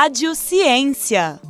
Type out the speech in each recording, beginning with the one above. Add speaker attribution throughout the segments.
Speaker 1: Rádio Ciência.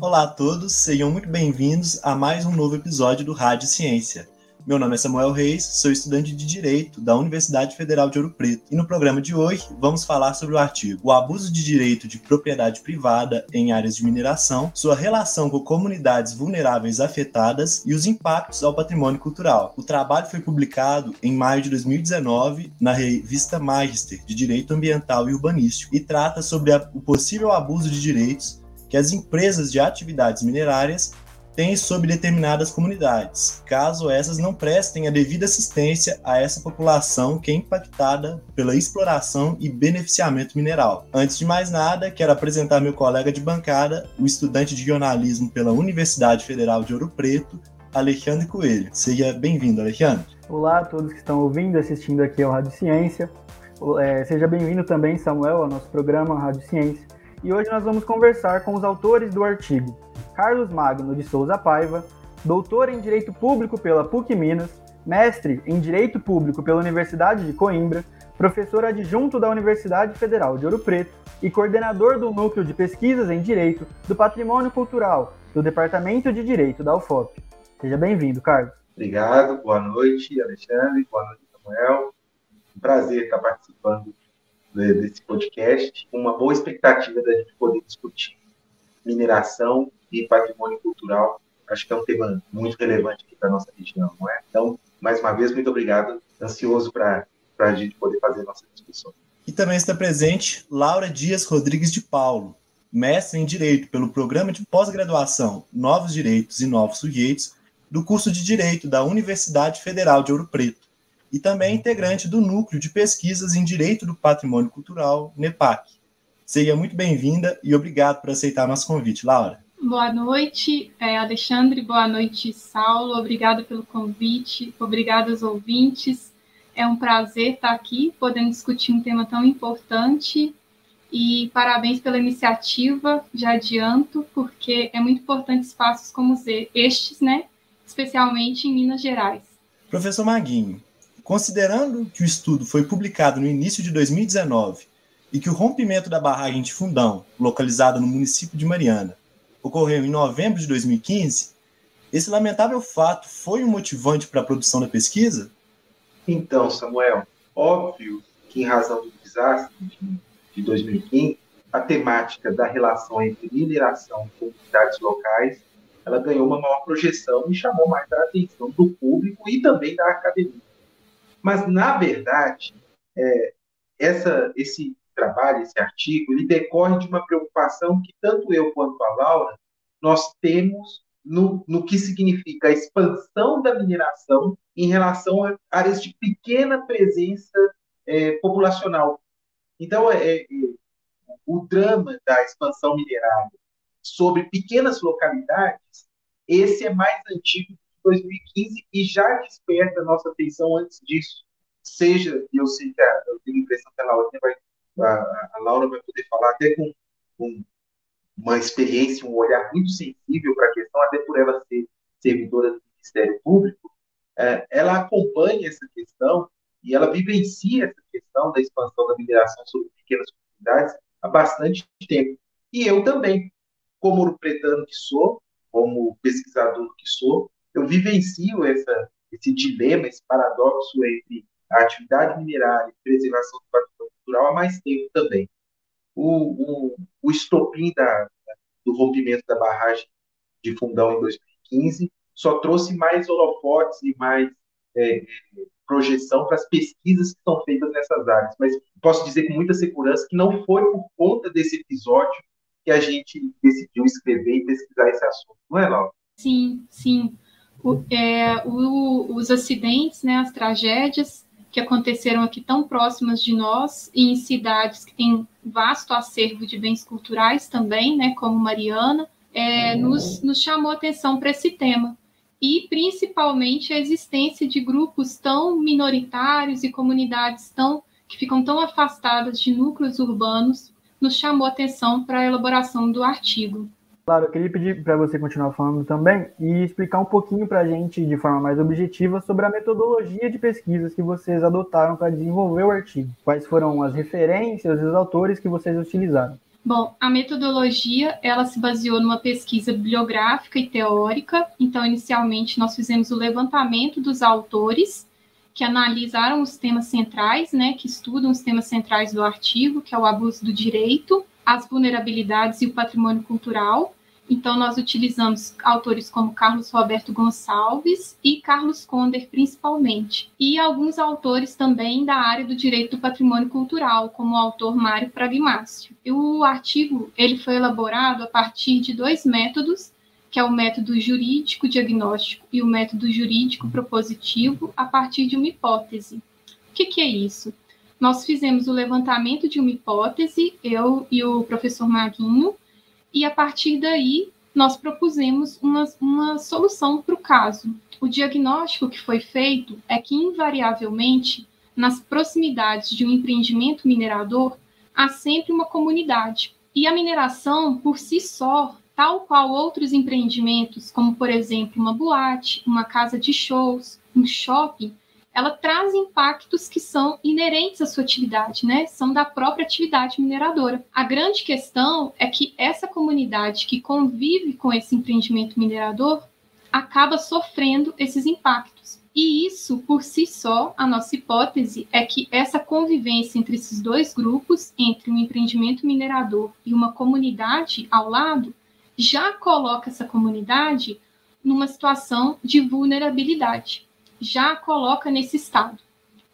Speaker 2: Olá a todos, sejam muito bem-vindos a mais um novo episódio do Rádio Ciência. Meu nome é Samuel Reis, sou estudante de Direito da Universidade Federal de Ouro Preto e no programa de hoje vamos falar sobre o artigo O abuso de direito de propriedade privada em áreas de mineração, sua relação com comunidades vulneráveis afetadas e os impactos ao patrimônio cultural. O trabalho foi publicado em maio de 2019 na revista Magister de Direito Ambiental e Urbanístico e trata sobre a, o possível abuso de direitos que as empresas de atividades minerárias tem sobre determinadas comunidades, caso essas não prestem a devida assistência a essa população que é impactada pela exploração e beneficiamento mineral. Antes de mais nada, quero apresentar meu colega de bancada, o estudante de jornalismo pela Universidade Federal de Ouro Preto, Alexandre Coelho. Seja bem-vindo, Alexandre.
Speaker 3: Olá a todos que estão ouvindo assistindo aqui ao Rádio Ciência. É, seja bem-vindo também, Samuel, ao nosso programa Rádio Ciência. E hoje nós vamos conversar com os autores do artigo Carlos Magno de Souza Paiva, doutor em Direito Público pela PUC Minas, mestre em Direito Público pela Universidade de Coimbra, professor adjunto da Universidade Federal de Ouro Preto e coordenador do Núcleo de Pesquisas em Direito do Patrimônio Cultural do Departamento de Direito da UFOP. Seja bem-vindo, Carlos.
Speaker 4: Obrigado, boa noite, Alexandre, boa noite, Samuel. Um prazer estar participando desse podcast, uma boa expectativa da gente poder discutir mineração e patrimônio cultural. Acho que é um tema muito relevante aqui para nossa região, não é? Então, mais uma vez, muito obrigado. Ansioso para a gente poder fazer nossa discussão.
Speaker 2: E também está presente Laura Dias Rodrigues de Paulo, mestre em Direito pelo Programa de Pós-Graduação Novos Direitos e Novos Sujeitos do curso de Direito da Universidade Federal de Ouro Preto e também integrante do Núcleo de Pesquisas em Direito do Patrimônio Cultural, NEPAC. Seja muito bem-vinda e obrigado por aceitar nosso convite, Laura.
Speaker 5: Boa noite, é, Alexandre. Boa noite, Saulo. Obrigado pelo convite. Obrigado aos ouvintes. É um prazer estar aqui, podendo discutir um tema tão importante. E parabéns pela iniciativa, já adianto, porque é muito importante espaços como estes, né? Especialmente em Minas Gerais.
Speaker 2: Professor Maguinho, considerando que o estudo foi publicado no início de 2019 e que o rompimento da barragem de Fundão, localizada no município de Mariana, ocorreu em novembro de 2015, esse lamentável fato foi um motivante para a produção da pesquisa?
Speaker 4: Então, Samuel, óbvio que em razão do desastre de 2015, a temática da relação entre mineração e comunidades locais, ela ganhou uma maior projeção e chamou mais a atenção do público e também da academia. Mas, na verdade, é, essa, esse trabalho, esse artigo, ele decorre de uma preocupação que tanto eu quanto a Laura nós temos no, no que significa a expansão da mineração em relação a áreas de pequena presença é, populacional. Então, é, é, o drama da expansão minerária sobre pequenas localidades, esse é mais antigo de 2015 e já desperta nossa atenção antes disso. Seja, eu sei que a, eu tenho a impressão que a Laura vai a, a Laura vai poder falar até com, com uma experiência, um olhar muito sensível para a questão, até por ela ser servidora do Ministério Público, é, ela acompanha essa questão e ela vivencia essa questão da expansão da mineração sobre pequenas comunidades há bastante tempo. E eu também, como uropretano que sou, como pesquisador que sou, eu vivencio essa, esse dilema, esse paradoxo entre a atividade minerária e preservação do patrimônio cultural há mais tempo também. O, o, o estopim da, do rompimento da barragem de Fundão em 2015 só trouxe mais holofotes e mais é, projeção para as pesquisas que são feitas nessas áreas. Mas posso dizer com muita segurança que não foi por conta desse episódio que a gente decidiu escrever e pesquisar esse assunto, não é, Laura?
Speaker 5: Sim, sim. O, é, o, os acidentes, né, as tragédias, que aconteceram aqui tão próximas de nós e em cidades que têm vasto acervo de bens culturais também, né, como Mariana, é, nos, nos chamou atenção para esse tema. E principalmente a existência de grupos tão minoritários e comunidades tão que ficam tão afastadas de núcleos urbanos nos chamou atenção para a elaboração do artigo.
Speaker 3: Claro, eu queria pedir para você continuar falando também e explicar um pouquinho para a gente, de forma mais objetiva, sobre a metodologia de pesquisas que vocês adotaram para desenvolver o artigo. Quais foram as referências e os autores que vocês utilizaram?
Speaker 5: Bom, a metodologia ela se baseou numa pesquisa bibliográfica e teórica. Então, inicialmente, nós fizemos o levantamento dos autores que analisaram os temas centrais, né, que estudam os temas centrais do artigo, que é o abuso do direito, as vulnerabilidades e o patrimônio cultural. Então, nós utilizamos autores como Carlos Roberto Gonçalves e Carlos Conder, principalmente, e alguns autores também da área do direito do patrimônio cultural, como o autor Mário Pragmácio. O artigo ele foi elaborado a partir de dois métodos, que é o método jurídico diagnóstico e o método jurídico propositivo, a partir de uma hipótese. O que, que é isso? Nós fizemos o levantamento de uma hipótese, eu e o professor Maguinho, e a partir daí nós propusemos uma, uma solução para o caso. O diagnóstico que foi feito é que, invariavelmente, nas proximidades de um empreendimento minerador, há sempre uma comunidade. E a mineração, por si só, tal qual outros empreendimentos, como, por exemplo, uma boate, uma casa de shows, um shopping, ela traz impactos que são inerentes à sua atividade, né? São da própria atividade mineradora. A grande questão é que essa comunidade que convive com esse empreendimento minerador acaba sofrendo esses impactos. E isso, por si só, a nossa hipótese é que essa convivência entre esses dois grupos, entre um empreendimento minerador e uma comunidade ao lado, já coloca essa comunidade numa situação de vulnerabilidade já coloca nesse estado.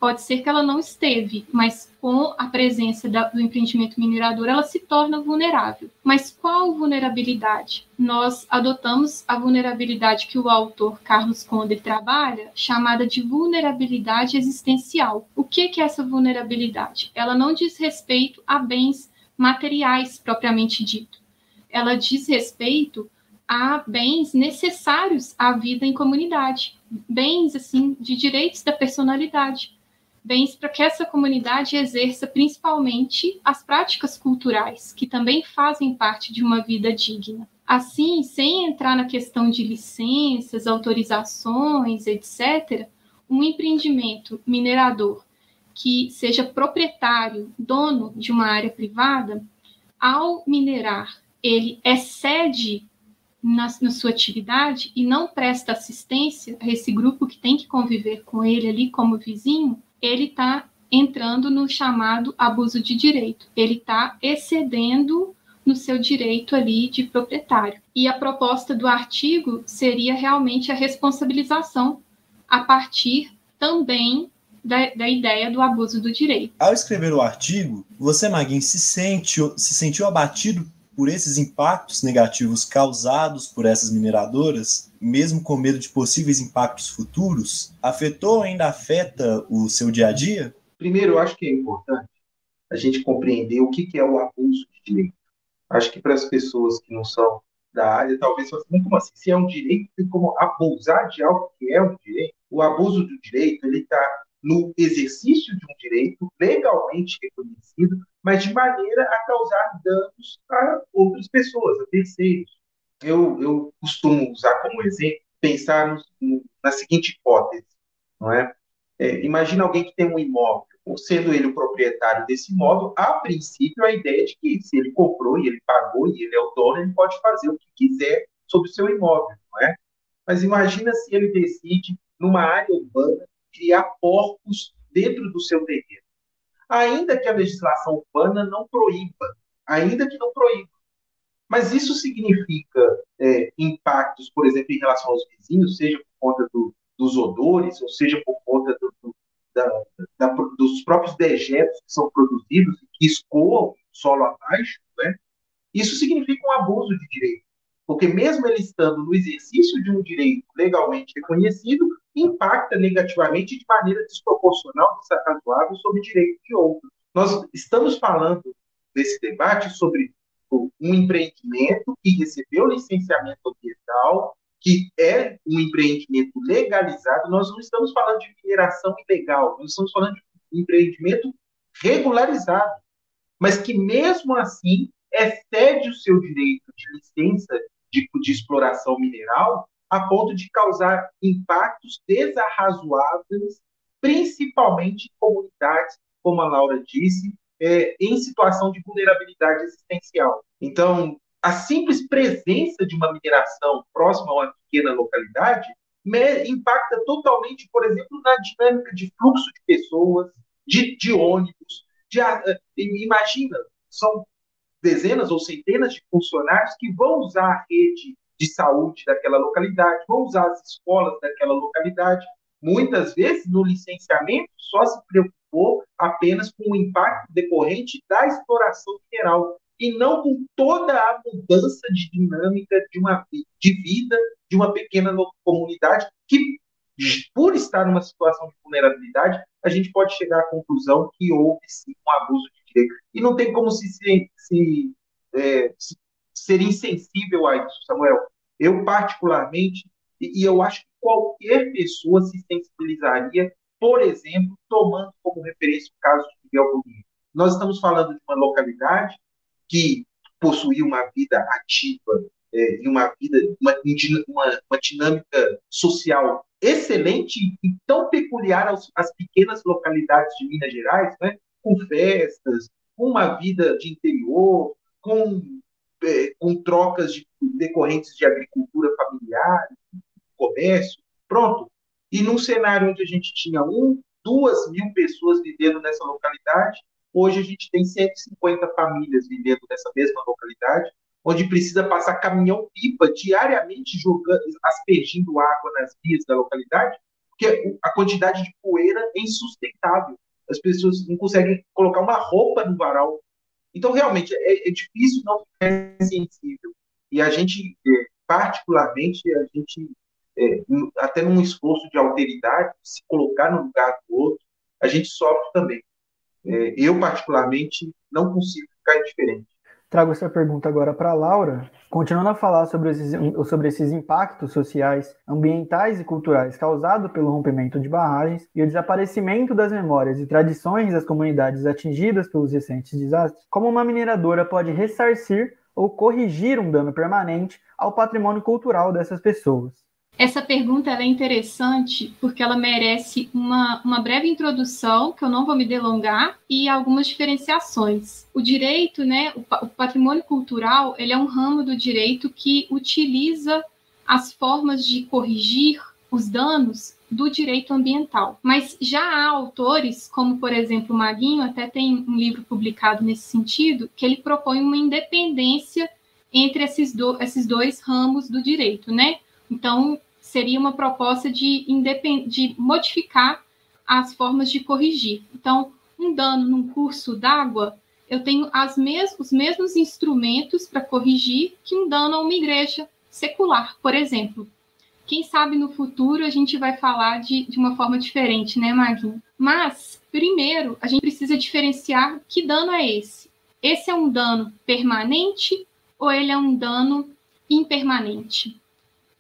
Speaker 5: Pode ser que ela não esteve, mas com a presença da, do empreendimento minerador, ela se torna vulnerável. Mas qual vulnerabilidade? Nós adotamos a vulnerabilidade que o autor Carlos Conder trabalha, chamada de vulnerabilidade existencial. O que, que é essa vulnerabilidade? Ela não diz respeito a bens materiais propriamente dito. Ela diz respeito a bens necessários à vida em comunidade, bens assim de direitos da personalidade, bens para que essa comunidade exerça principalmente as práticas culturais, que também fazem parte de uma vida digna. Assim, sem entrar na questão de licenças, autorizações, etc., um empreendimento minerador que seja proprietário, dono de uma área privada, ao minerar, ele excede na, na, sua atividade e não presta assistência a esse grupo que tem que conviver com ele ali como vizinho, ele está entrando no chamado abuso de direito. Ele está excedendo no seu direito ali de proprietário. E a proposta do artigo seria realmente a responsabilização a partir também da, da, ideia do abuso do direito.
Speaker 2: Ao escrever o artigo, você, Maguin, se, sente, se sentiu abatido por esses impactos negativos causados por essas mineradoras, mesmo com medo de possíveis impactos futuros, afetou ou ainda afeta o seu dia a dia?
Speaker 4: Primeiro, eu acho que é importante a gente compreender o que é o abuso de direito. Acho que para as pessoas que não são da área, talvez assim, como assim? Se é um direito, tem como abusar de algo que é um direito? O abuso do direito, ele está no exercício de um direito legalmente reconhecido, mas de maneira a causar danos a outras pessoas, a terceiros. Eu, eu costumo usar como exemplo, pensar no, na seguinte hipótese, não é? é? Imagina alguém que tem um imóvel, ou sendo ele o proprietário desse imóvel, a princípio a ideia é de que se ele comprou e ele pagou e ele é o dono, ele pode fazer o que quiser sobre o seu imóvel, não é? Mas imagina se ele decide, numa área urbana, criar porcos dentro do seu terreno. Ainda que a legislação urbana não proíba, ainda que não proíba. Mas isso significa é, impactos, por exemplo, em relação aos vizinhos, seja por conta do, dos odores, ou seja por conta do, do, da, da, dos próprios dejetos que são produzidos e que escoam solo abaixo, né? isso significa um abuso de direito. Porque mesmo ele estando no exercício de um direito legalmente reconhecido, impacta negativamente de maneira desproporcional, desacadoável, sobre o direito de outros. Nós estamos falando nesse debate sobre um empreendimento que recebeu licenciamento ambiental, que é um empreendimento legalizado, nós não estamos falando de mineração ilegal, nós estamos falando de um empreendimento regularizado, mas que mesmo assim excede o seu direito de licença de, de exploração mineral a ponto de causar impactos desarrazoáveis, principalmente em comunidades, como a Laura disse, é, em situação de vulnerabilidade existencial. Então, a simples presença de uma mineração próxima a uma pequena localidade impacta totalmente, por exemplo, na dinâmica de fluxo de pessoas, de, de ônibus. De, imagina, são dezenas ou centenas de funcionários que vão usar a rede de saúde daquela localidade, vão usar as escolas daquela localidade. Muitas vezes, no licenciamento, só se preocupou apenas com o impacto decorrente da exploração mineral e não com toda a mudança de dinâmica de uma de vida de uma pequena comunidade que, por estar numa situação de vulnerabilidade, a gente pode chegar à conclusão que houve sim um abuso de direito. E não tem como se, se, se, é, se ser insensível a isso, Samuel. Eu, particularmente, e, e eu acho que qualquer pessoa se sensibilizaria, por exemplo, tomando como referência o caso de Miguel Bonito. Nós estamos falando de uma localidade que possuía uma vida ativa é, e uma vida, uma, uma, uma, dinâmica social excelente e tão peculiar aos, às pequenas localidades de Minas Gerais, né? com festas, com uma vida de interior, com, com trocas de, decorrentes de agricultura familiar, comércio, pronto. E num cenário onde a gente tinha um, duas mil pessoas vivendo nessa localidade, Hoje a gente tem 150 famílias vivendo nessa mesma localidade, onde precisa passar caminhão-pipa diariamente jogando, aspergindo água nas vias da localidade, porque a quantidade de poeira é insustentável. As pessoas não conseguem colocar uma roupa no varal. Então, realmente, é, é difícil não ficar sensível. E a gente, é, particularmente, a gente, é, até num esforço de alteridade, se colocar no lugar do outro, a gente sofre também. É, eu, particularmente, não consigo ficar indiferente.
Speaker 3: Trago essa pergunta agora para a Laura. Continuando a falar sobre esses, sobre esses impactos sociais, ambientais e culturais causados pelo rompimento de barragens e o desaparecimento das memórias e tradições das comunidades atingidas pelos recentes desastres, como uma mineradora pode ressarcir ou corrigir um dano permanente ao patrimônio cultural dessas pessoas?
Speaker 5: Essa pergunta é interessante porque ela merece uma, uma breve introdução, que eu não vou me delongar, e algumas diferenciações. O direito, né, o, o patrimônio cultural, ele é um ramo do direito que utiliza as formas de corrigir os danos do direito ambiental. Mas já há autores, como por exemplo Maguinho, até tem um livro publicado nesse sentido, que ele propõe uma independência entre esses, do, esses dois ramos do direito, né? Então, seria uma proposta de, de modificar as formas de corrigir. Então, um dano num curso d'água, eu tenho mes os mesmos instrumentos para corrigir que um dano a uma igreja secular, por exemplo. Quem sabe no futuro a gente vai falar de, de uma forma diferente, né, Maguinho? Mas, primeiro, a gente precisa diferenciar que dano é esse. Esse é um dano permanente ou ele é um dano impermanente?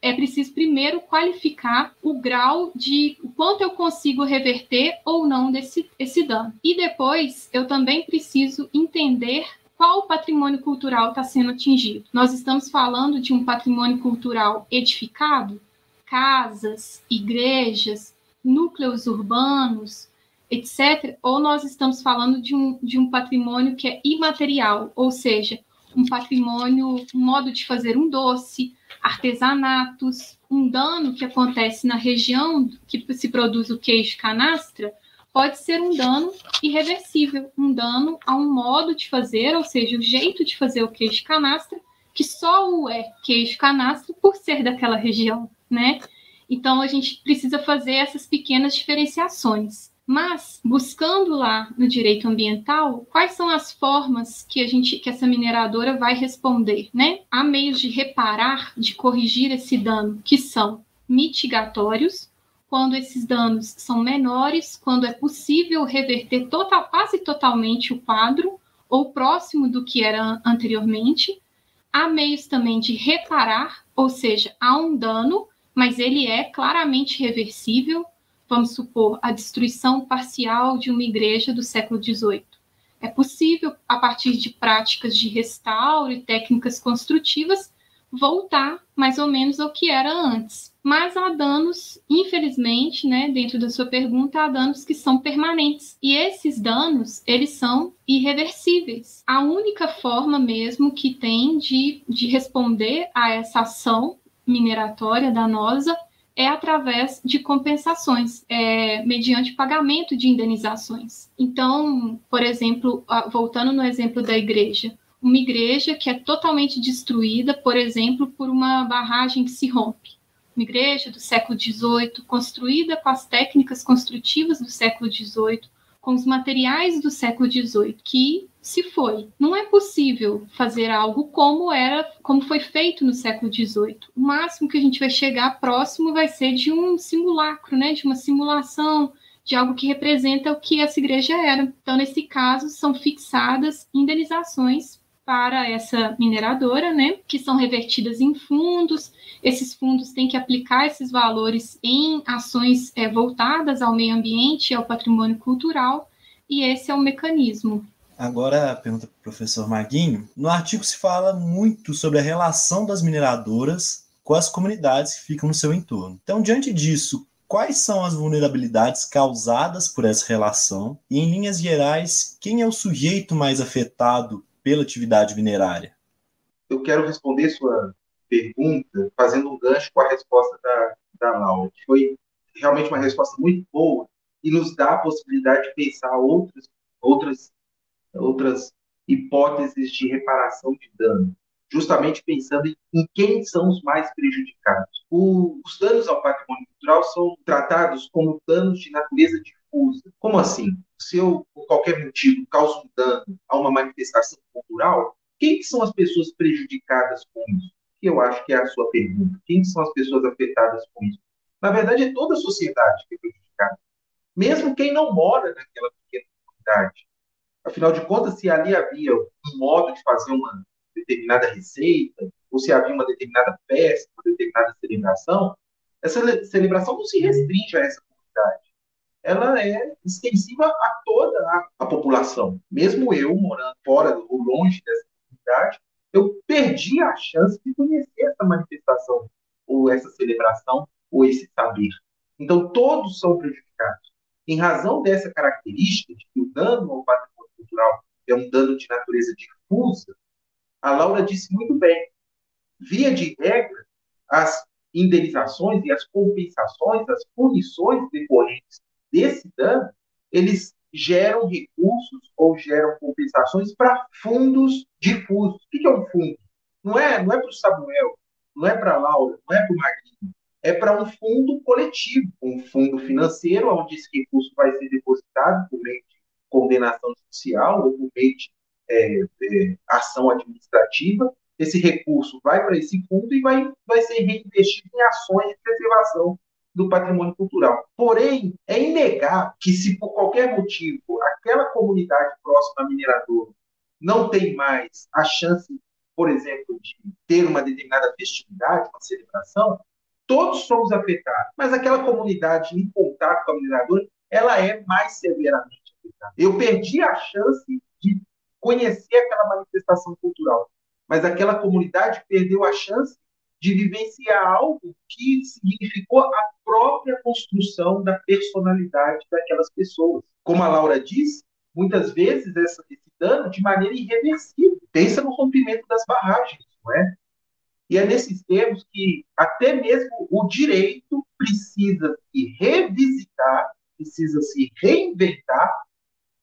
Speaker 5: É preciso primeiro qualificar o grau de o quanto eu consigo reverter ou não desse esse dano. E depois eu também preciso entender qual patrimônio cultural está sendo atingido. Nós estamos falando de um patrimônio cultural edificado, casas, igrejas, núcleos urbanos, etc. Ou nós estamos falando de um, de um patrimônio que é imaterial, ou seja, um patrimônio, um modo de fazer um doce, artesanatos, um dano que acontece na região que se produz o queijo canastra, pode ser um dano irreversível, um dano a um modo de fazer, ou seja, o jeito de fazer o queijo canastra, que só o é queijo canastra por ser daquela região, né? Então a gente precisa fazer essas pequenas diferenciações. Mas, buscando lá no direito ambiental, quais são as formas que a gente, que essa mineradora vai responder, né? Há meios de reparar, de corrigir esse dano, que são mitigatórios, quando esses danos são menores, quando é possível reverter total, quase totalmente o quadro ou próximo do que era anteriormente. Há meios também de reparar, ou seja, há um dano, mas ele é claramente reversível, vamos supor, a destruição parcial de uma igreja do século XVIII. É possível, a partir de práticas de restauro e técnicas construtivas, voltar mais ou menos ao que era antes. Mas há danos, infelizmente, né, dentro da sua pergunta, há danos que são permanentes. E esses danos, eles são irreversíveis. A única forma mesmo que tem de, de responder a essa ação mineratória danosa é através de compensações, é, mediante pagamento de indenizações. Então, por exemplo, voltando no exemplo da igreja, uma igreja que é totalmente destruída, por exemplo, por uma barragem que se rompe. Uma igreja do século XVIII, construída com as técnicas construtivas do século XVIII, com os materiais do século XVIII, que se foi. Não é possível fazer algo como era, como foi feito no século XVIII. O máximo que a gente vai chegar próximo vai ser de um simulacro, né, de uma simulação de algo que representa o que essa igreja era. Então, nesse caso, são fixadas indenizações para essa mineradora, né, que são revertidas em fundos. Esses fundos têm que aplicar esses valores em ações é, voltadas ao meio ambiente e ao patrimônio cultural, e esse é o mecanismo.
Speaker 2: Agora, pergunta para o professor Maguinho. No artigo se fala muito sobre a relação das mineradoras com as comunidades que ficam no seu entorno. Então, diante disso, quais são as vulnerabilidades causadas por essa relação? E, em linhas gerais, quem é o sujeito mais afetado pela atividade minerária?
Speaker 4: Eu quero responder sua pergunta fazendo um gancho com a resposta da, da Laura, que foi realmente uma resposta muito boa e nos dá a possibilidade de pensar outras, outras, outras hipóteses de reparação de dano, justamente pensando em quem são os mais prejudicados. O, os danos ao patrimônio cultural são tratados como danos de natureza difusa. Como assim? Se eu, por qualquer motivo, causo um dano a uma manifestação cultural, quem são as pessoas prejudicadas com isso? Que eu acho que é a sua pergunta. Quem são as pessoas afetadas com isso? Na verdade, é toda a sociedade que é prejudicada. Mesmo quem não mora naquela pequena comunidade. Afinal de contas, se ali havia um modo de fazer uma determinada receita, ou se havia uma determinada festa, uma determinada celebração, essa celebração não se restringe a essa comunidade ela é extensiva a toda a, a, população. Mesmo eu, morando fora ou longe dessa comunidade, eu perdi a chance de conhecer essa manifestação, ou essa celebração, ou esse saber. Então, todos são prejudicados. Em razão dessa característica de que o dano ao patrimônio cultural é um dano de natureza difusa, a Laura disse muito bem. Via de regra, as indenizações e as compensações, as punições decorrentes desse dano, eles geram recursos ou geram compensações para fundos difusos. O que é um fundo? Não é, não é para o Samuel, não é para a Laura, não é para o Magrinho. É para um fundo coletivo, um fundo financeiro, onde esse recurso vai ser depositado por meio de condenação judicial ou por meio de é, é, ação administrativa. Esse recurso vai para esse fundo e vai, vai ser reinvestido em ações de preservação do patrimônio cultural. Porém, é inegável que, se por qualquer motivo aquela comunidade próxima à mineradora não tem mais a chance, por exemplo, de ter uma determinada festividade, uma celebração, todos somos afetados. Mas aquela comunidade em contato com a mineradora, ela é mais severamente afetada. Eu perdi a chance de conhecer aquela manifestação cultural, mas aquela comunidade perdeu a chance de vivenciar algo que significou a própria construção da personalidade daquelas pessoas. Como a Laura disse, muitas vezes essa, esse dano de maneira irreversível. Pensa no rompimento das barragens, não é? E é nesses termos que até mesmo o direito precisa se revisitar, precisa se reinventar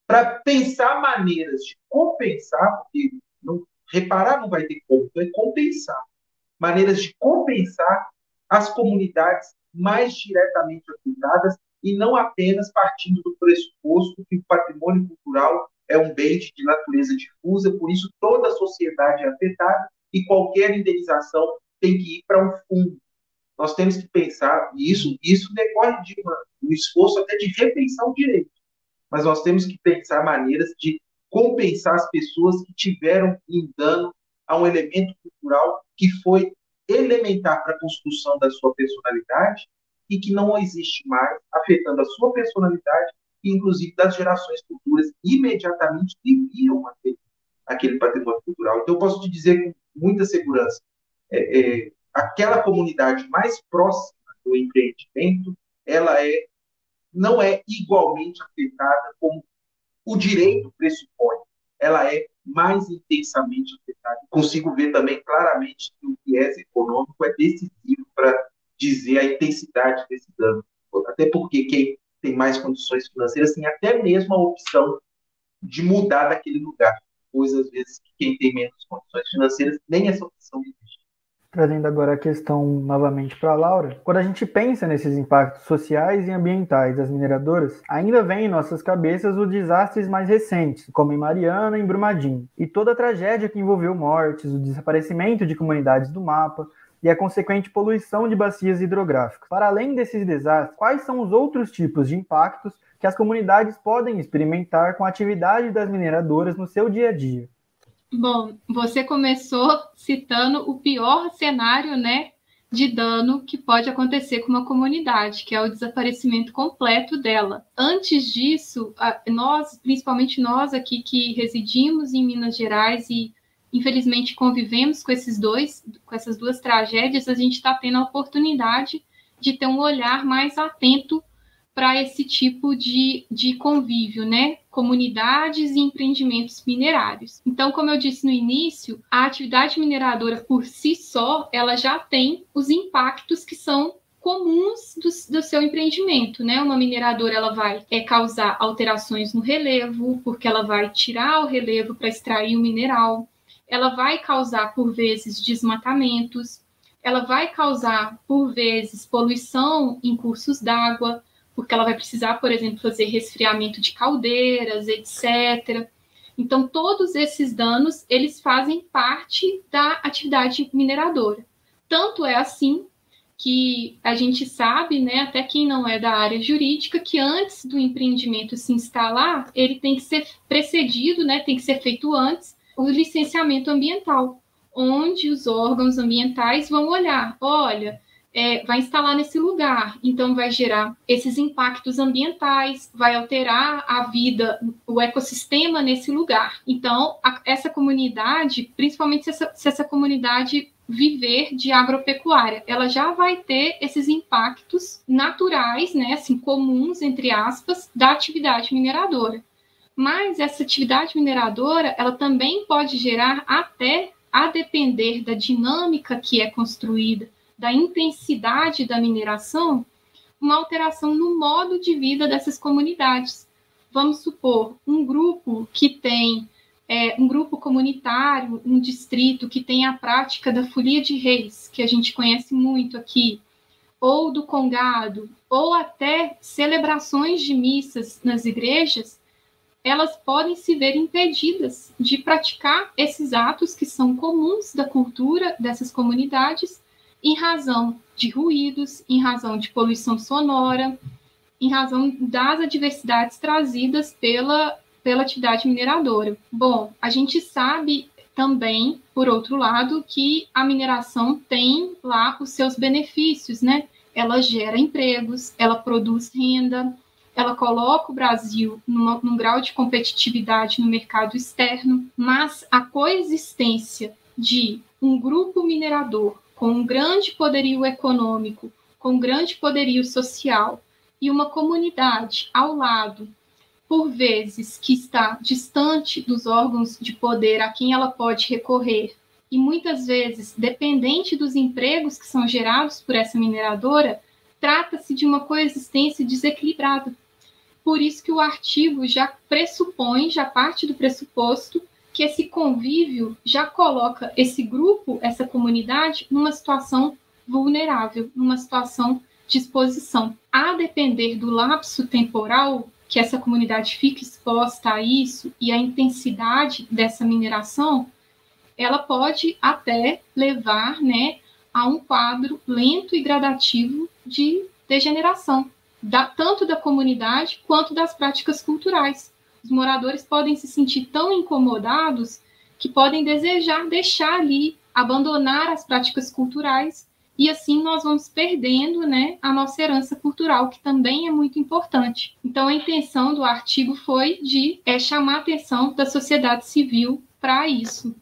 Speaker 4: para pensar maneiras de compensar, porque não, reparar não vai ter como, é compensar maneiras de compensar as comunidades mais diretamente afetadas e não apenas partindo do pressuposto que o patrimônio cultural é um bem de natureza difusa, por isso toda a sociedade é afetada e qualquer indenização tem que ir para um fundo. Nós temos que pensar, e isso, isso decorre de uma, um esforço até de repensar o direito, mas nós temos que pensar maneiras de compensar as pessoas que tiveram em dano a um elemento cultural que foi elementar para a construção da sua personalidade e que não existe mais, afetando a sua personalidade inclusive das gerações futuras, imediatamente viviam aquele, aquele patrimônio cultural. Então, eu posso te dizer com muita segurança, é, é, aquela comunidade mais próxima do empreendimento, ela é não é igualmente afetada como o direito pressupõe. Ela é mais intensamente afetada. Consigo ver também claramente que o viés econômico é decisivo para dizer a intensidade desse dano. Até porque quem tem mais condições financeiras tem até mesmo a opção de mudar daquele lugar. Pois, às vezes, quem tem menos condições financeiras, nem essa opção existe.
Speaker 3: Trazendo agora a questão novamente para a Laura, quando a gente pensa nesses impactos sociais e ambientais das mineradoras, ainda vem em nossas cabeças os desastres mais recentes, como em Mariana e em Brumadinho, e toda a tragédia que envolveu mortes, o desaparecimento de comunidades do mapa, e a consequente poluição de bacias hidrográficas. Para além desses desastres, quais são os outros tipos de impactos que as comunidades podem experimentar com a atividade das mineradoras no seu dia a dia?
Speaker 5: Bom, você começou citando o pior cenário, né, de dano que pode acontecer com uma comunidade, que é o desaparecimento completo dela. Antes disso, nós, principalmente nós aqui que residimos em Minas Gerais e infelizmente convivemos com esses dois, com essas duas tragédias, a gente está tendo a oportunidade de ter um olhar mais atento para esse tipo de, de convívio, né? Comunidades e empreendimentos minerários. Então, como eu disse no início, a atividade mineradora por si só, ela já tem os impactos que são comuns do, do, seu empreendimento, né? Uma mineradora ela vai é, causar alterações no relevo, porque ela vai tirar o relevo para extrair o mineral ela vai causar, por vezes, desmatamentos, ela vai causar, por vezes, poluição em cursos d'água, porque ela vai precisar, por exemplo, fazer resfriamento de caldeiras, etc. Então, todos esses danos, eles fazem parte da atividade mineradora. Tanto é assim que a gente sabe, né, até quem não é da área jurídica, que antes do empreendimento se instalar, ele tem que ser precedido, né, tem que ser feito antes o licenciamento ambiental, onde os órgãos ambientais vão olhar, olha, é, vai instalar nesse lugar, então vai gerar esses impactos ambientais, vai alterar a vida, o ecossistema nesse lugar. Então, a, essa comunidade, principalmente se essa, se essa comunidade viver de agropecuária, ela já vai ter esses impactos naturais, né, assim, comuns, entre aspas, da atividade mineradora. Mas essa atividade mineradora, ela também pode gerar até, a depender da dinâmica que é construída, da intensidade da mineração, uma alteração no modo de vida dessas comunidades. Vamos supor, um grupo que tem é, um grupo comunitário, um distrito que tem a prática da folia de reis, que a gente conhece muito aqui, ou do congado, ou até celebrações de missas nas igrejas, elas podem se ver impedidas de praticar esses atos que são comuns da cultura dessas comunidades, em razão de ruídos, em razão de poluição sonora, em razão das adversidades trazidas pela, pela atividade mineradora. Bom, a gente sabe também, por outro lado, que a mineração tem lá os seus benefícios, né? Ela gera empregos, ela produz renda, ela coloca o Brasil numa, num grau de competitividade no mercado externo, mas a coexistência de um grupo minerador com um grande poderio econômico, com um grande poderio social e uma comunidade ao lado, por vezes que está distante dos órgãos de poder a quem ela pode recorrer, e muitas vezes dependente dos empregos que são gerados por essa mineradora, trata-se de uma coexistência desequilibrada. Por isso que o artigo já pressupõe, já parte do pressuposto que esse convívio já coloca esse grupo, essa comunidade, numa situação vulnerável, numa situação de exposição. A depender do lapso temporal que essa comunidade fica exposta a isso e a intensidade dessa mineração, ela pode até levar né, a um quadro lento e gradativo de degeneração, da, tanto da comunidade quanto das práticas culturais. Os moradores podem se sentir tão incomodados que podem desejar deixar ali, abandonar as práticas culturais e assim nós vamos perdendo né, a nossa herança cultural, que também é muito importante. Então, a intenção do artigo foi de é, chamar a atenção da sociedade civil para isso.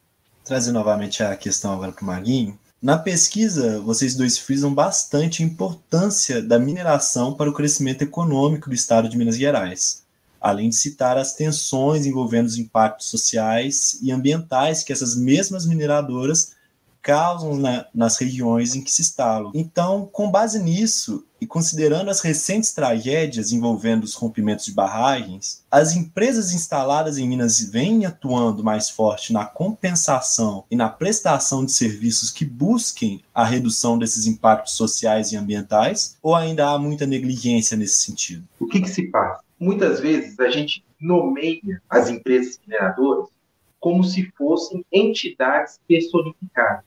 Speaker 2: Trazer novamente a questão agora para o Maguinho. Na pesquisa, vocês dois frisam bastante a importância da mineração para o crescimento econômico do estado de Minas Gerais, além de citar as tensões envolvendo os impactos sociais e ambientais que essas mesmas mineradoras causam na, nas regiões em que se instalam. Então, com base nisso, e considerando as recentes tragédias envolvendo os rompimentos de barragens, as empresas instaladas em Minas vêm atuando mais forte na compensação e na prestação de serviços que busquem a redução desses impactos sociais e ambientais, ou ainda há muita negligência nesse sentido?
Speaker 4: O que, que se passa? Muitas vezes a gente nomeia as empresas mineradoras como se fossem entidades personificadas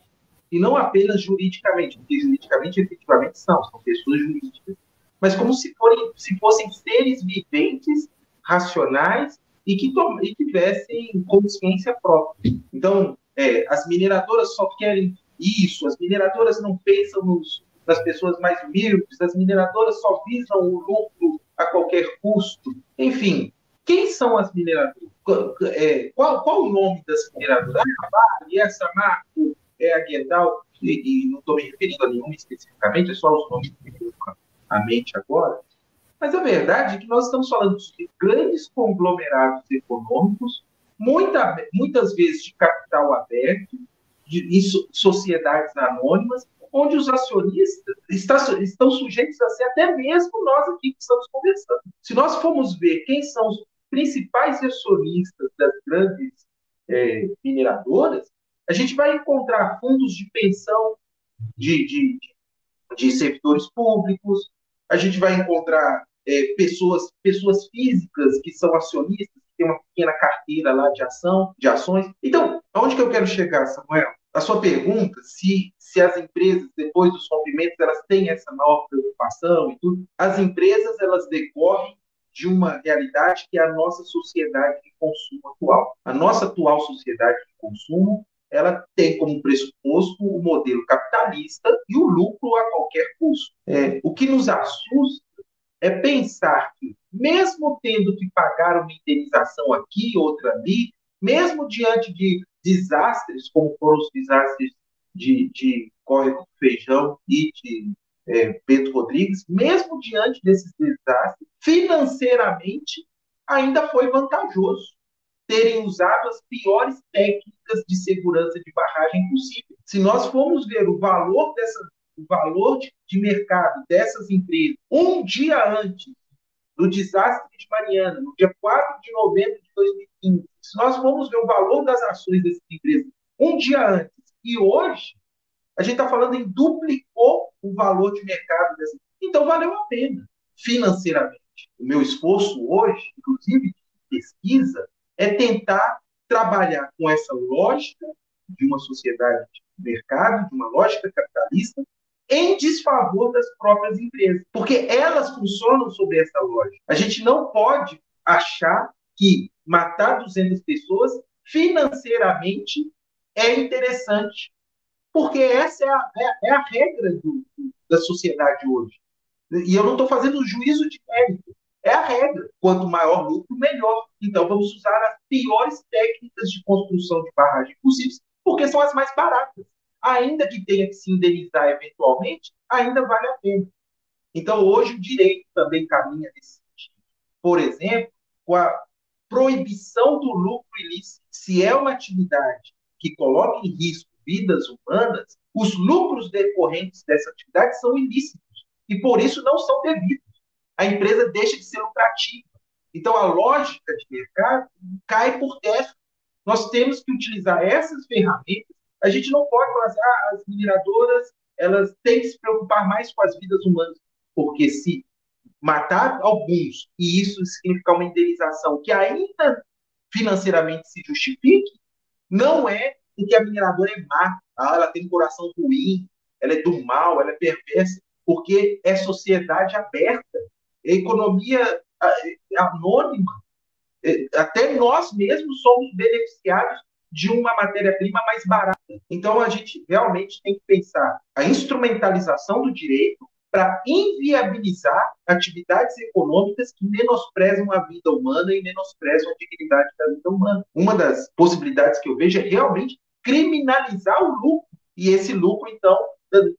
Speaker 4: e não apenas juridicamente, porque juridicamente efetivamente são, são pessoas jurídicas, mas como se, forem, se fossem seres viventes, racionais e que, e tivessem consciência própria. Então, é, as mineradoras só querem isso, as mineradoras não pensam nos, nas pessoas mais humildes, as mineradoras só visam o lucro a qualquer custo. Enfim, quem são as mineradoras? É, qual, qual o nome das mineradoras? Ah, Vale, essa Marco, é a Guedal, e, e não estou me referindo a nenhuma especificamente, é só os nomes que me à mente agora, mas a verdade é que nós estamos falando de grandes conglomerados econômicos, muita, muitas vezes de capital aberto, de, de sociedades anônimas, onde os acionistas está, estão sujeitos a ser até mesmo nós aqui que estamos conversando. Se nós formos ver quem são os principais acionistas das grandes é, mineradoras, a gente vai encontrar fundos de pensão de, de, de servidores públicos, a gente vai encontrar é, pessoas, pessoas físicas que são acionistas, que têm uma pequena carteira lá de ação, de ações. Então, aonde que eu quero chegar, Samuel? A sua pergunta, se, se as empresas, depois dos rompimentos, elas têm essa nova preocupação e tudo, as empresas, elas decorrem de uma realidade que é a nossa sociedade de consumo atual. A nossa atual sociedade de consumo, ela tem como pressuposto o modelo capitalista e o lucro a qualquer custo. É, o que nos assusta é pensar que, mesmo tendo que pagar uma indenização aqui, outra ali, mesmo diante de desastres, como foram os desastres de, de Córrego Feijão e de é, Pedro Rodrigues, mesmo diante desses desastres, financeiramente ainda foi vantajoso terem usado as piores técnicas de segurança de barragem possível. Se nós formos ver o valor dessa, o valor de, de mercado dessas empresas um dia antes do desastre de Mariana, no dia 4 de novembro de 2015, se nós formos ver o valor das ações dessas empresas um dia antes e hoje, a gente está falando em duplicou o valor de mercado dessas. Então valeu a pena financeiramente. O meu esforço hoje, inclusive de pesquisa, é tentar trabalhar com essa lógica de uma sociedade de mercado, de uma lógica capitalista, em desfavor das próprias empresas, porque elas funcionam sobre essa lógica. A gente não pode achar que matar 200 pessoas financeiramente é interessante, porque essa é a, é, é a regra do, da sociedade hoje. E eu não estou fazendo juízo de mérito. É a regra. Quanto maior lucro, melhor. Então, vamos usar as piores técnicas de construção de barragem possíveis, porque são as mais baratas. Ainda que tenha que se indenizar eventualmente, ainda vale a pena. Então, hoje, o direito também caminha nesse sentido. Por exemplo, com a proibição do lucro ilícito. Se é uma atividade que coloca em risco vidas humanas, os lucros decorrentes dessa atividade são ilícitos e, por isso, não são devidos a empresa deixa de ser lucrativa. Então, a lógica de mercado cai por terra. Nós temos que utilizar essas ferramentas. A gente não pode falar assim, ah, as mineradoras elas têm que se preocupar mais com as vidas humanas, porque se matar alguns e isso significar uma indenização que ainda financeiramente se justifique, não é porque a mineradora é má, ah, ela tem um coração ruim, ela é do mal, ela é perversa, porque é sociedade aberta economia anônima, é, até nós mesmos somos beneficiários de uma matéria-prima mais barata. Então, a gente realmente tem que pensar a instrumentalização do direito para inviabilizar atividades econômicas que menosprezam a vida humana e menosprezam a dignidade da vida humana. Uma das possibilidades que eu vejo é realmente criminalizar o lucro. E esse lucro, então,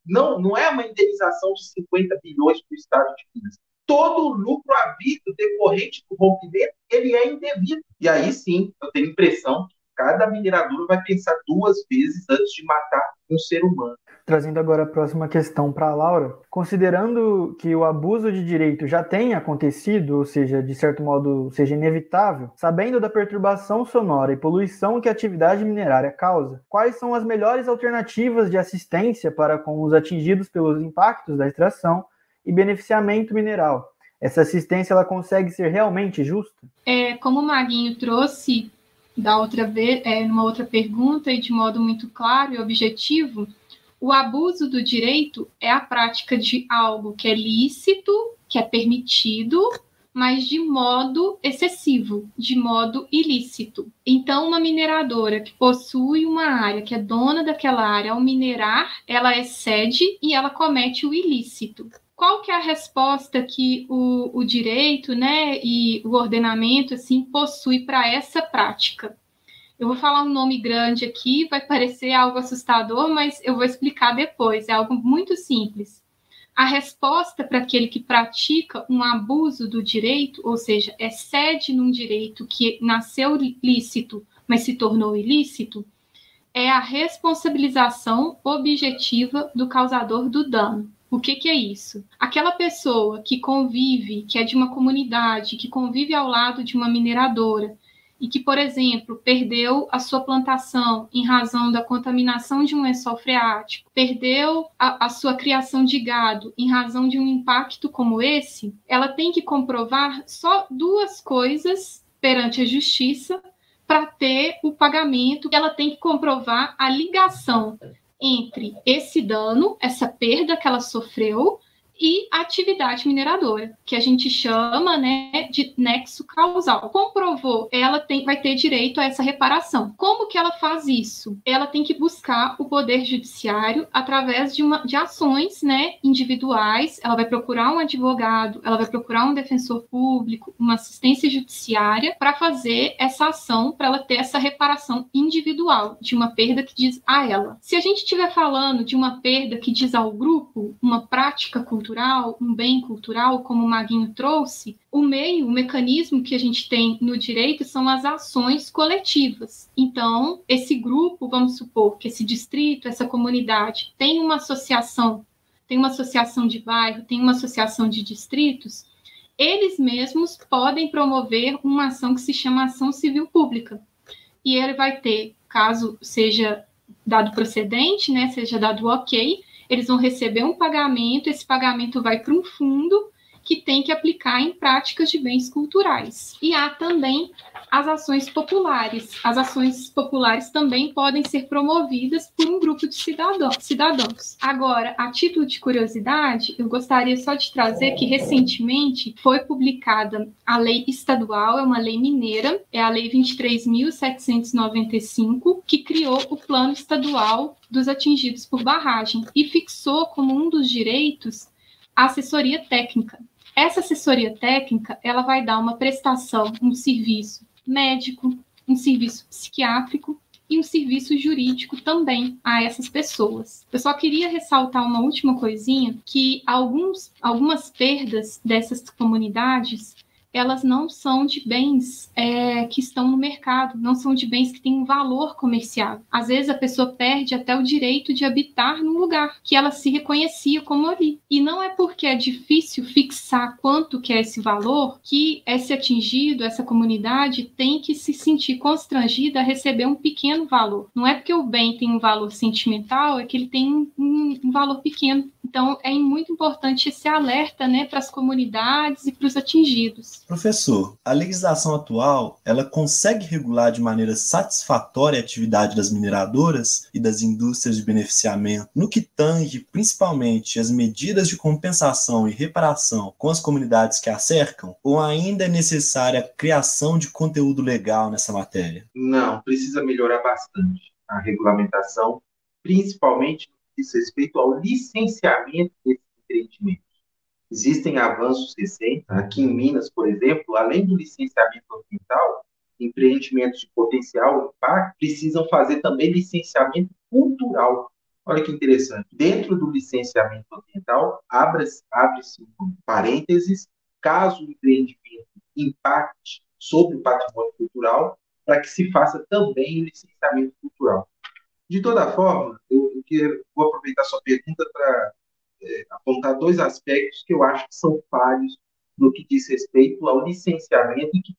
Speaker 4: não, não é uma indenização de 50 bilhões para o Estado de Minas. Todo o lucro havido decorrente do rompimento, ele é indevido. E aí sim, eu tenho a impressão cada minerador vai pensar duas vezes antes de matar um ser humano.
Speaker 3: Trazendo agora a próxima questão para a Laura, considerando que o abuso de direito já tenha acontecido, ou seja, de certo modo seja inevitável, sabendo da perturbação sonora e poluição que a atividade minerária causa, quais são as melhores alternativas de assistência para com os atingidos pelos impactos da extração e beneficiamento mineral? Essa assistência ela consegue ser realmente justa?
Speaker 5: É, como o Maguinho trouxe da outra vez, é, numa outra pergunta e de modo muito claro e objetivo, o abuso do direito é a prática de algo que é lícito, que é permitido, mas de modo excessivo, de modo ilícito. Então, uma mineradora que possui uma área, que é dona daquela área, ao minerar, ela excede e ela comete o ilícito. Qual que é a resposta que o, o direito né, e o ordenamento assim possui para essa prática? Eu vou falar um nome grande aqui, vai parecer algo assustador, mas eu vou explicar depois. É algo muito simples. A resposta para aquele que pratica um abuso do direito, ou seja, excede num direito que nasceu lícito, mas se tornou ilícito, é a responsabilização objetiva do causador do dano. O que, que, é isso? Aquela pessoa que convive, que é de uma comunidade, que convive ao lado de uma mineradora, e que, por exemplo, perdeu a sua plantação em razão da contaminação de um lençol freático, perdeu a, a, sua criação de gado em razão de um impacto como esse, ela tem que comprovar só duas coisas perante a justiça para ter o pagamento. Ela tem que comprovar a ligação entre esse dano, essa perda que ela sofreu, e atividade mineradora, que a gente chama né, de nexo causal. Comprovou, ela tem, vai ter direito a essa reparação. Como que ela faz isso? Ela tem que buscar o poder judiciário através de, uma, de ações né, individuais, ela vai procurar um advogado, ela vai procurar um defensor público, uma assistência judiciária para fazer essa ação, para ela ter essa reparação individual de uma perda que diz a ela. Se a gente estiver falando de uma perda que diz ao grupo, uma prática cultural, cultural, um bem cultural, como o Maguinho trouxe, o meio, o mecanismo que a gente tem no direito são as ações coletivas. Então, esse grupo, vamos supor que esse distrito, essa comunidade, tem uma associação, tem uma associação de bairro, tem uma associação de distritos, eles mesmos podem promover uma ação que se chama ação civil pública. E ele vai ter, caso seja dado procedente, né, seja dado ok, eles vão receber um pagamento, esse pagamento vai para um fundo que tem que aplicar em práticas de bens culturais. E há também as ações populares. As ações populares também podem ser promovidas por um grupo de cidadãos. Agora, a título de curiosidade, eu gostaria só de trazer que recentemente foi publicada a lei estadual, é uma lei mineira, é a lei 23.795, que criou o plano estadual dos atingidos por barragem e fixou como um dos direitos a assessoria técnica. Essa assessoria técnica, ela vai dar uma prestação, um serviço médico, um serviço psiquiátrico e um serviço jurídico também a essas pessoas. Eu só queria ressaltar uma última coisinha, que alguns, algumas perdas dessas comunidades elas não são de bens é, que estão no mercado, não são de bens que têm um valor comercial. Às vezes a pessoa perde até o direito de habitar num lugar que ela se reconhecia como ali. E não é porque é difícil fixar quanto que é esse valor que esse atingido, essa comunidade tem que se sentir constrangida a receber um pequeno valor. Não é porque o bem tem um valor sentimental, é que ele tem um, um valor pequeno Então, é muito importante esse alerta né, para as comunidades e para os atingidos.
Speaker 2: Professor, a legislação atual ela consegue regular de maneira satisfatória a atividade das mineradoras e das indústrias de beneficiamento no que tange principalmente as medidas de compensação e reparação com as comunidades que a cercam? Ou ainda é necessária a criação de conteúdo legal nessa matéria?
Speaker 4: Não, precisa melhorar bastante a regulamentação, principalmente diz respeito ao licenciamento desses empreendimentos. Existem avanços recentes, aqui em Minas, por exemplo, além do licenciamento ambiental, empreendimentos de potencial impacto precisam fazer também licenciamento cultural. Olha que interessante. Dentro do licenciamento ambiental, abre-se abre um parênteses, caso o empreendimento impacte sobre o patrimônio cultural, para que se faça também o licenciamento cultural. De toda forma, eu, eu vou aproveitar sua pergunta para é, apontar dois aspectos que eu acho que são falhos no que diz respeito ao licenciamento e que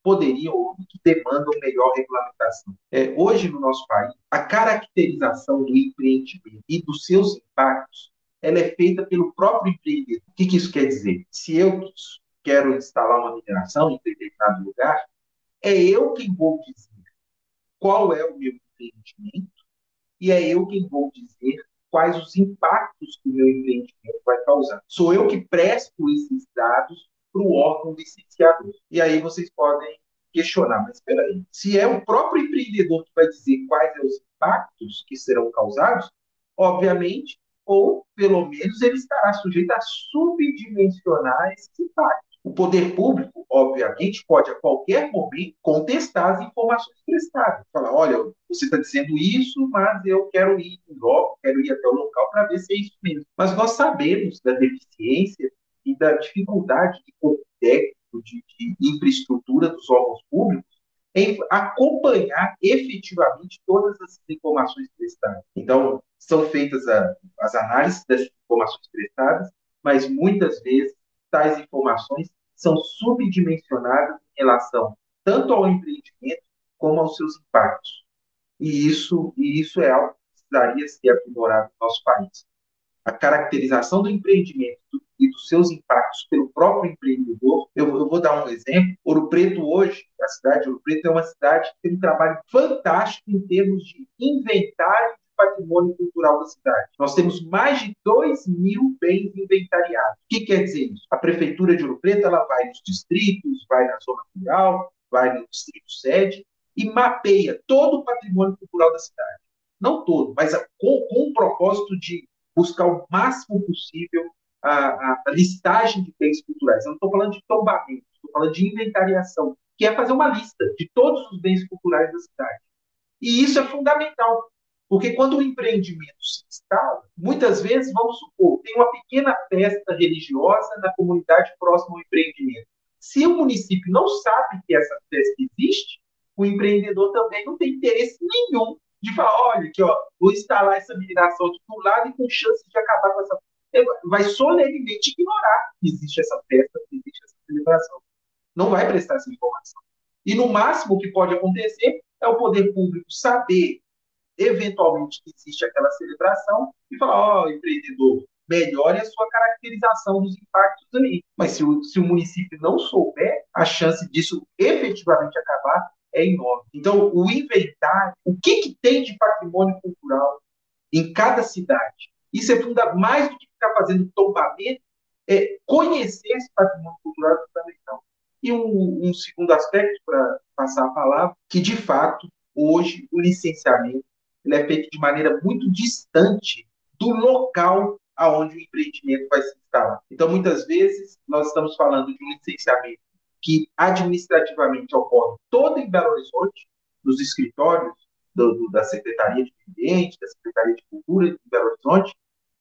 Speaker 4: poderiam ou que demandam melhor regulamentação. É, hoje, no nosso país, a caracterização do empreendimento e dos seus impactos ela é feita pelo próprio empreendedor. O que, que isso quer dizer? Se eu quero instalar uma mineração em determinado lugar, é eu quem vou dizer qual é o meu empreendimento e é eu quem vou dizer quais os impactos que o meu empreendimento vai causar. Sou eu que presto esses dados para o órgão licenciador. E aí vocês podem questionar, mas espera aí, se é o próprio empreendedor que vai dizer quais são os impactos que serão causados, obviamente, ou pelo menos ele estará sujeito a subdimensionar esses impactos. O poder público, obviamente, pode a qualquer momento contestar as informações prestadas. Falar, olha, você está dizendo isso, mas eu quero ir logo, quero ir até o local para ver se é isso mesmo. Mas nós sabemos da deficiência e da dificuldade de corpo técnico, de, de infraestrutura dos órgãos públicos em acompanhar efetivamente todas as informações prestadas. Então, são feitas a, as análises das informações prestadas, mas muitas vezes tais informações são subdimensionadas em relação tanto ao empreendimento como aos seus impactos. E isso, e isso é algo que precisaria ser aprimorado no nosso país. A caracterização do empreendimento e dos seus impactos pelo próprio empreendedor. Eu, eu, vou dar um exemplo. Ouro Preto hoje, a cidade de Ouro Preto é uma cidade que tem um trabalho fantástico em termos de inventário patrimônio cultural da cidade. Nós temos mais de 2 mil bens inventariados. O que quer dizer isso? A Prefeitura de Ouro Preto ela vai nos distritos, vai na zona rural, vai no distrito sede e mapeia todo o patrimônio cultural da cidade. Não todo, mas com, com o propósito de buscar o máximo possível a, a, a listagem de bens culturais. Eu não estou falando de tombamento, estou falando de inventariação, que é fazer uma lista de todos os bens culturais da cidade. E isso é fundamental, porque quando o empreendimento se instala, muitas vezes, vamos supor, tem uma pequena festa religiosa na comunidade próxima ao empreendimento. Se o município não sabe que essa festa existe, o empreendedor também não tem interesse nenhum de falar, olha, aqui, ó, vou instalar essa mineração aqui do lado e com chance de acabar com essa vai solenemente ignorar que existe essa festa, que existe essa celebração. Não vai prestar essa informação. E no máximo o que pode acontecer é o poder público saber eventualmente que existe aquela celebração e falar, ó, oh, empreendedor, melhore a sua caracterização dos impactos ali. Mas se o, se o município não souber, a chance disso efetivamente acabar é enorme. Então, o inventário, o que, que tem de patrimônio cultural em cada cidade? Isso é fundamental, mais do que ficar fazendo tombamento, é conhecer esse patrimônio cultural é fundamental. E um, um segundo aspecto, para passar a palavra, que de fato, hoje, o licenciamento ele é feito de maneira muito distante do local aonde o empreendimento vai se instalar. Então, muitas vezes, nós estamos falando de um licenciamento que administrativamente ocorre todo em Belo Horizonte, nos escritórios do, do, da Secretaria de Meio Ambiente, da Secretaria de Cultura de Belo Horizonte,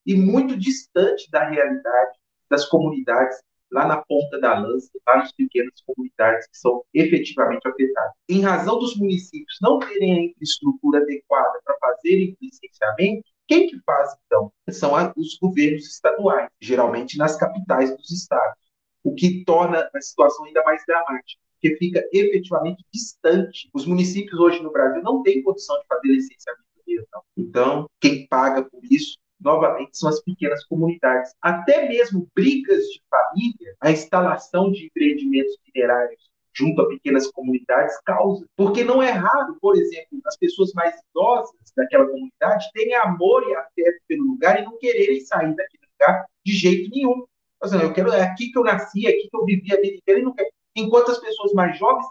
Speaker 4: e muito distante da realidade das comunidades lá na ponta da lança, lá nas pequenas comunidades que são efetivamente afetadas. Em razão dos municípios não terem a infraestrutura adequada para fazerem licenciamento, quem que faz, então? São os governos estaduais, geralmente nas capitais dos estados, o que torna a situação ainda mais dramática, porque fica efetivamente distante. Os municípios hoje no Brasil não têm condição de fazer licenciamento ambiental. Então, quem paga por isso novamente, são as pequenas comunidades. Até mesmo brigas de família, a instalação de empreendimentos minerários junto a pequenas comunidades causa. Porque não é raro, por exemplo, as pessoas mais idosas daquela comunidade terem amor e afeto pelo lugar e não quererem sair daquele lugar de jeito nenhum. Seja, eu quero, é aqui que eu nasci, é aqui que eu vivi a vida inteira, e não quero. enquanto as pessoas mais jovens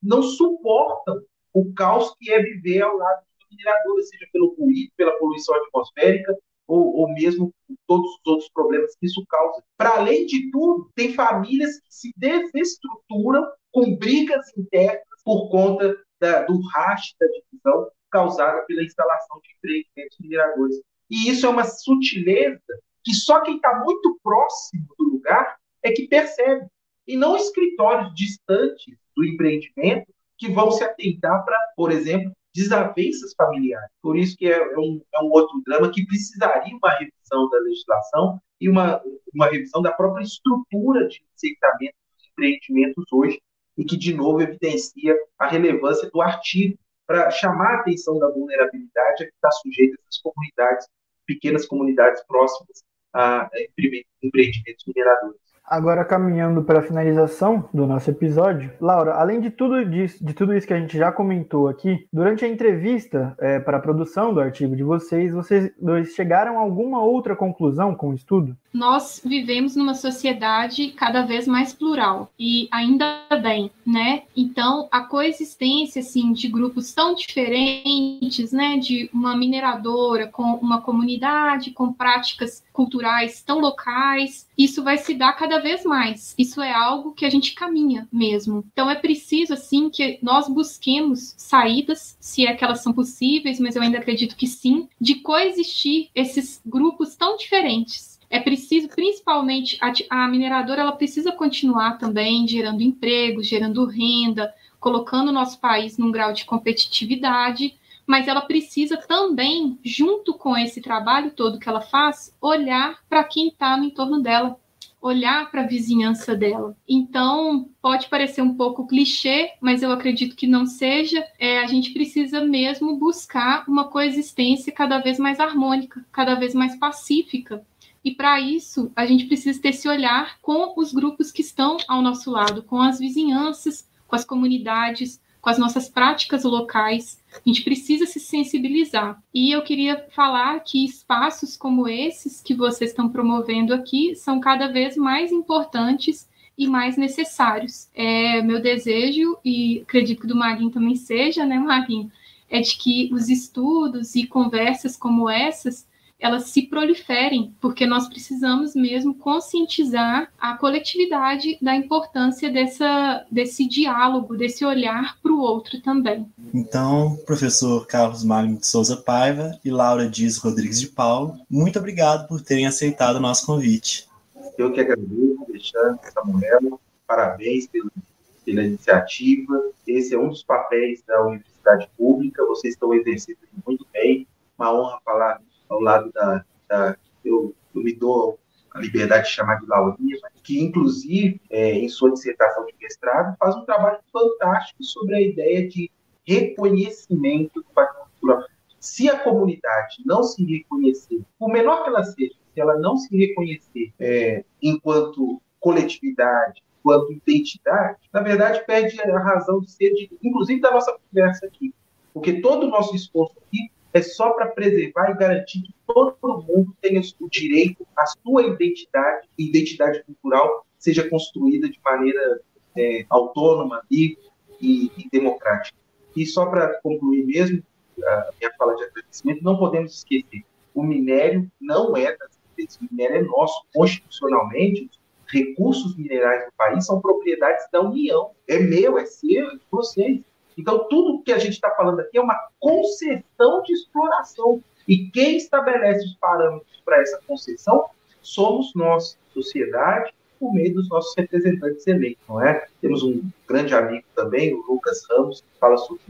Speaker 4: não suportam o caos que é viver ao lado de mineradores, seja pelo ruído, pela poluição atmosférica, ou, ou mesmo todos os outros problemas que isso causa. Para além de tudo, tem famílias que se desestruturam com brigas internas por conta da, do raste da divisão causada pela instalação de empreendimentos mineradores. E isso é uma sutileza que só quem está muito próximo do lugar é que percebe. E não escritórios distantes do empreendimento que vão se atentar para, por exemplo, desavenças familiares. Por isso que é, é um, é um outro drama que precisaria uma revisão da legislação e uma, uma revisão da própria estrutura de licenciamento dos empreendimentos hoje, e que, de novo, evidencia a relevância do artigo para chamar a atenção da vulnerabilidade a que está sujeita essas comunidades, pequenas comunidades próximas a empreendimentos mineradores.
Speaker 3: Agora, caminhando para a finalização do nosso episódio, Laura, além de tudo, disso, de tudo isso que a gente já comentou aqui, durante a entrevista é, para a produção do artigo de vocês, vocês dois chegaram a alguma outra conclusão com o estudo?
Speaker 5: Nós vivemos numa sociedade cada vez mais plural e ainda bem, né? Então, a coexistência assim de grupos tão diferentes, né, de uma mineradora com uma comunidade com práticas culturais tão locais, isso vai se dar cada vez mais. Isso é algo que a gente caminha mesmo. Então é preciso assim que nós busquemos saídas, se é que elas são possíveis, mas eu ainda acredito que sim, de coexistir esses grupos tão diferentes. É preciso, principalmente, a, a mineradora ela precisa continuar também gerando emprego, gerando renda, colocando o nosso país num grau de competitividade, mas ela precisa também, junto com esse trabalho todo que ela faz, olhar para quem está no entorno dela, olhar para a vizinhança dela. Então, pode parecer um pouco clichê, mas eu acredito que não seja. É, a gente precisa mesmo buscar uma coexistência cada vez mais harmônica, cada vez mais pacífica. E para isso, a gente precisa ter esse olhar com os grupos que estão ao nosso lado, com as vizinhanças, com as comunidades, com as nossas práticas locais. A gente precisa se sensibilizar. E eu queria falar que espaços como esses que vocês estão promovendo aqui são cada vez mais importantes e mais necessários. É meu desejo, e acredito que do Marinho também seja, né, Marinho, é de que os estudos e conversas como essas elas se proliferem, porque nós precisamos mesmo conscientizar a coletividade da importância dessa, desse diálogo, desse olhar para o outro também.
Speaker 2: Então, professor Carlos Magno de Souza Paiva e Laura Dias Rodrigues de Paulo, muito obrigado por terem aceitado o nosso convite.
Speaker 4: Eu que agradeço, Alexandre, Samuel, parabéns pela, pela iniciativa. Esse é um dos papéis da universidade pública, vocês estão exercendo muito bem. Uma honra falar ao lado da, da eu, eu, me dou a liberdade de chamar de Laurinha, que inclusive é, em sua dissertação de mestrado faz um trabalho fantástico sobre a ideia de reconhecimento do patrimônio cultural. Se a comunidade não se reconhecer, por menor que ela seja, se ela não se reconhecer é, enquanto coletividade, enquanto identidade, na verdade perde a razão de ser, de, inclusive da nossa conversa aqui. Porque todo o nosso esforço aqui é só para preservar e garantir que todo mundo tenha o direito à sua identidade, identidade cultural seja construída de maneira é, autônoma, livre e, e, democrática. E só para concluir mesmo a minha fala de agradecimento, não podemos esquecer, o minério não é das empresas, o minério é nosso, constitucionalmente, recursos minerais do país são propriedades da União, é meu, é seu, é de vocês. Então, tudo que a gente está falando aqui é uma concessão de exploração. E quem estabelece os parâmetros para essa concessão somos nós, sociedade, por meio dos nossos representantes eleitos, não é? Temos um grande amigo também, o Lucas Ramos, que fala sobre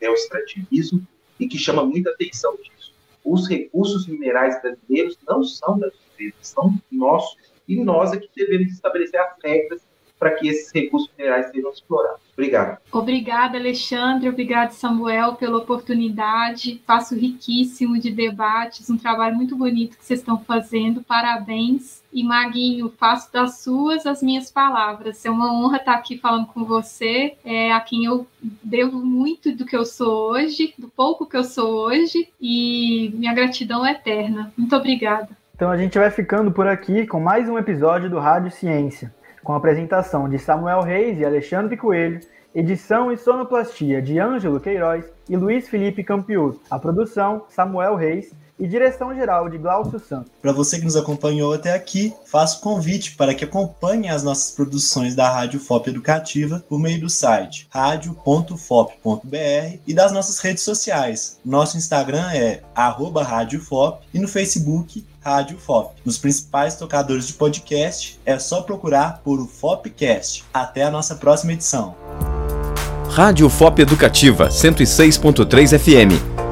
Speaker 4: neoextrativismo e que chama muita atenção disso. Os recursos minerais brasileiros não são das empresas, são nossos. E nós é que devemos estabelecer as regras para que esses recursos minerais sejam explorados. Obrigado.
Speaker 5: Obrigada, Alexandre. Obrigada, Samuel, pela oportunidade. Espaço riquíssimo de debates, um trabalho muito bonito que vocês estão fazendo. Parabéns. E Maguinho, faço das suas as minhas palavras. É uma honra estar aqui falando com você, é, a quem eu devo muito do que eu sou hoje, do pouco que eu sou hoje, e minha gratidão é eterna. Muito obrigada.
Speaker 3: Então a gente vai ficando por aqui com mais um episódio do Rádio Ciência com a apresentação de Samuel Reis e Alexandre Coelho, edição e sonoplastia de Ângelo Queiroz e Luiz Felipe Campiuto. A produção, Samuel Reis e direção-geral de Glaucio Santos.
Speaker 2: Para você que nos acompanhou até aqui, faço convite para que acompanhe as nossas produções da Rádio FOP Educativa por meio do site radio.fop.br e das nossas redes sociais. Nosso Instagram é @radiofop e no Facebook Rádio FOP. Nos principais tocadores de podcast, é só procurar por o FOPcast. Até a nossa próxima edição.
Speaker 6: Rádio FOP Educativa 106.3 FM